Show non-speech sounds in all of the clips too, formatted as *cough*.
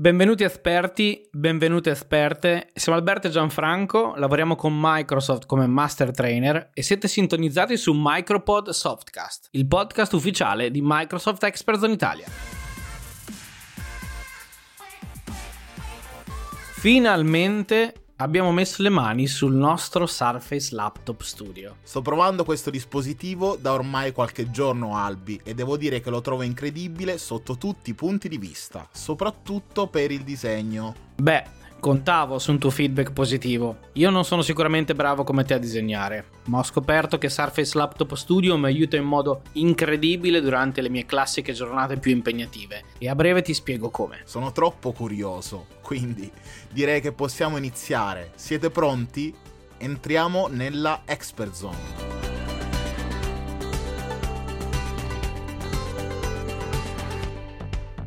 Benvenuti esperti, benvenute esperte. Siamo Alberto e Gianfranco, lavoriamo con Microsoft come Master Trainer e siete sintonizzati su Micropod Softcast, il podcast ufficiale di Microsoft Experts in Italia. Finalmente abbiamo messo le mani sul nostro Surface Laptop Studio. Sto provando questo dispositivo da ormai qualche giorno Albi e devo dire che lo trovo incredibile sotto tutti i punti di vista, soprattutto per il disegno. Beh, Contavo su un tuo feedback positivo. Io non sono sicuramente bravo come te a disegnare, ma ho scoperto che Surface Laptop Studio mi aiuta in modo incredibile durante le mie classiche giornate più impegnative e a breve ti spiego come. Sono troppo curioso, quindi direi che possiamo iniziare. Siete pronti? Entriamo nella Expert Zone.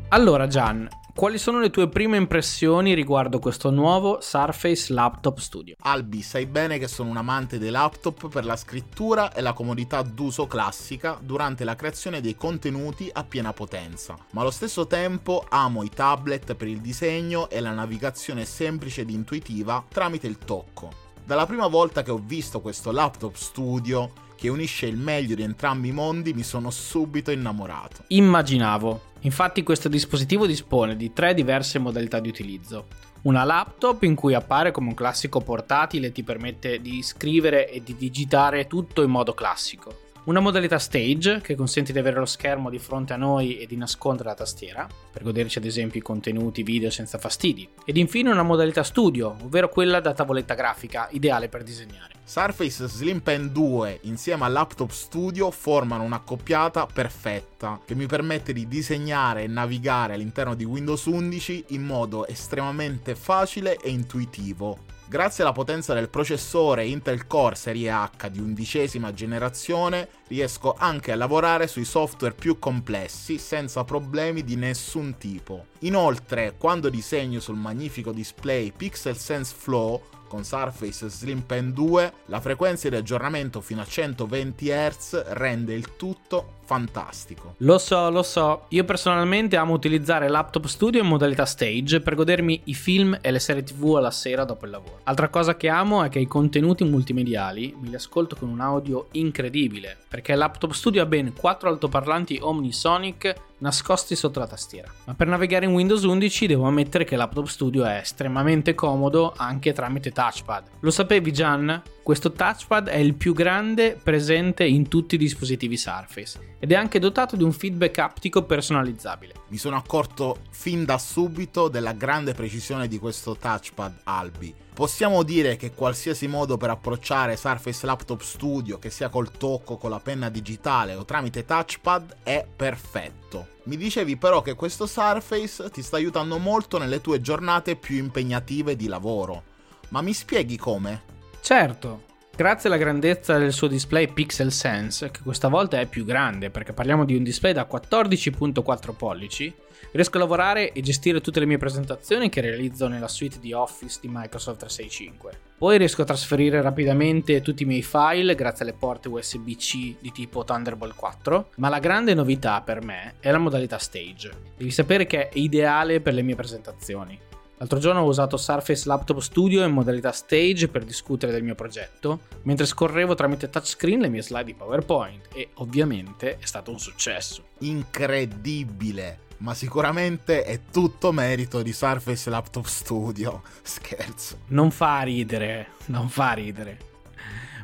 Allora Gian, quali sono le tue prime impressioni riguardo questo nuovo Surface Laptop Studio? Albi, sai bene che sono un amante dei laptop per la scrittura e la comodità d'uso classica durante la creazione dei contenuti a piena potenza, ma allo stesso tempo amo i tablet per il disegno e la navigazione semplice ed intuitiva tramite il tocco. Dalla prima volta che ho visto questo laptop studio che unisce il meglio di entrambi i mondi, mi sono subito innamorato. Immaginavo. Infatti questo dispositivo dispone di tre diverse modalità di utilizzo. Una laptop in cui appare come un classico portatile e ti permette di scrivere e di digitare tutto in modo classico una modalità stage che consente di avere lo schermo di fronte a noi e di nascondere la tastiera, per goderci ad esempio i contenuti video senza fastidi. Ed infine una modalità studio, ovvero quella da tavoletta grafica, ideale per disegnare. Surface Slim Pen 2 insieme al Laptop Studio formano un'accoppiata perfetta che mi permette di disegnare e navigare all'interno di Windows 11 in modo estremamente facile e intuitivo Grazie alla potenza del processore Intel Core Serie H di undicesima generazione, riesco anche a lavorare sui software più complessi senza problemi di nessun tipo. Inoltre, quando disegno sul magnifico display Pixel Sense Flow, con Surface Slim Pen 2, la frequenza di aggiornamento fino a 120 Hz rende il tutto fantastico. Lo so, lo so, io personalmente amo utilizzare Laptop Studio in modalità stage per godermi i film e le serie tv alla sera dopo il lavoro. Altra cosa che amo è che i contenuti multimediali me li ascolto con un audio incredibile, perché Laptop Studio ha ben 4 altoparlanti Omnisonic nascosti sotto la tastiera. Ma per navigare in Windows 11 devo ammettere che Laptop Studio è estremamente comodo anche tramite touchpad. Lo sapevi Gian? Questo touchpad è il più grande presente in tutti i dispositivi Surface ed è anche dotato di un feedback aptico personalizzabile. Mi sono accorto fin da subito della grande precisione di questo touchpad Albi. Possiamo dire che qualsiasi modo per approcciare Surface Laptop Studio, che sia col tocco, con la penna digitale o tramite touchpad, è perfetto. Mi dicevi però che questo Surface ti sta aiutando molto nelle tue giornate più impegnative di lavoro. Ma mi spieghi come? Certo, grazie alla grandezza del suo display Pixel Sense, che questa volta è più grande perché parliamo di un display da 14.4 pollici, riesco a lavorare e gestire tutte le mie presentazioni che realizzo nella suite di Office di Microsoft 365. Poi riesco a trasferire rapidamente tutti i miei file grazie alle porte USB-C di tipo Thunderbolt 4, ma la grande novità per me è la modalità Stage. Devi sapere che è ideale per le mie presentazioni. L'altro giorno ho usato Surface Laptop Studio in modalità stage per discutere del mio progetto, mentre scorrevo tramite touchscreen le mie slide di PowerPoint e ovviamente è stato un successo. Incredibile! Ma sicuramente è tutto merito di Surface Laptop Studio. *laughs* Scherzo. Non fa ridere, non fa ridere.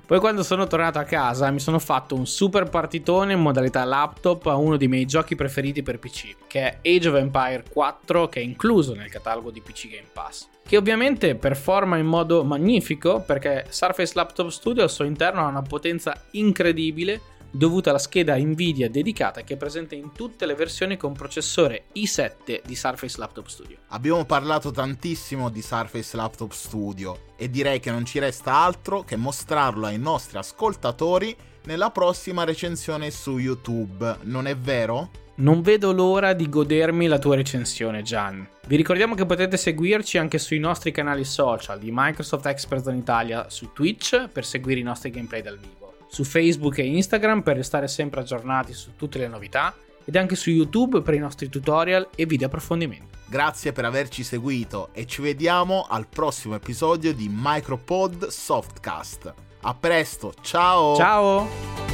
Poi quando sono tornato a casa mi sono fatto un super partitone in modalità laptop a uno dei miei giochi preferiti per PC, che è Age of Empire 4 che è incluso nel catalogo di PC Game Pass. Che ovviamente performa in modo magnifico perché Surface Laptop Studio al suo interno ha una potenza incredibile dovuta alla scheda Nvidia dedicata che è presente in tutte le versioni con processore i7 di Surface Laptop Studio. Abbiamo parlato tantissimo di Surface Laptop Studio e direi che non ci resta altro che mostrarlo ai nostri ascoltatori nella prossima recensione su YouTube, non è vero? Non vedo l'ora di godermi la tua recensione, Gian. Vi ricordiamo che potete seguirci anche sui nostri canali social di Microsoft Experts in Italia su Twitch per seguire i nostri gameplay dal vivo su Facebook e Instagram per restare sempre aggiornati su tutte le novità ed anche su YouTube per i nostri tutorial e video approfondimenti. Grazie per averci seguito e ci vediamo al prossimo episodio di Micropod Softcast. A presto, ciao! Ciao!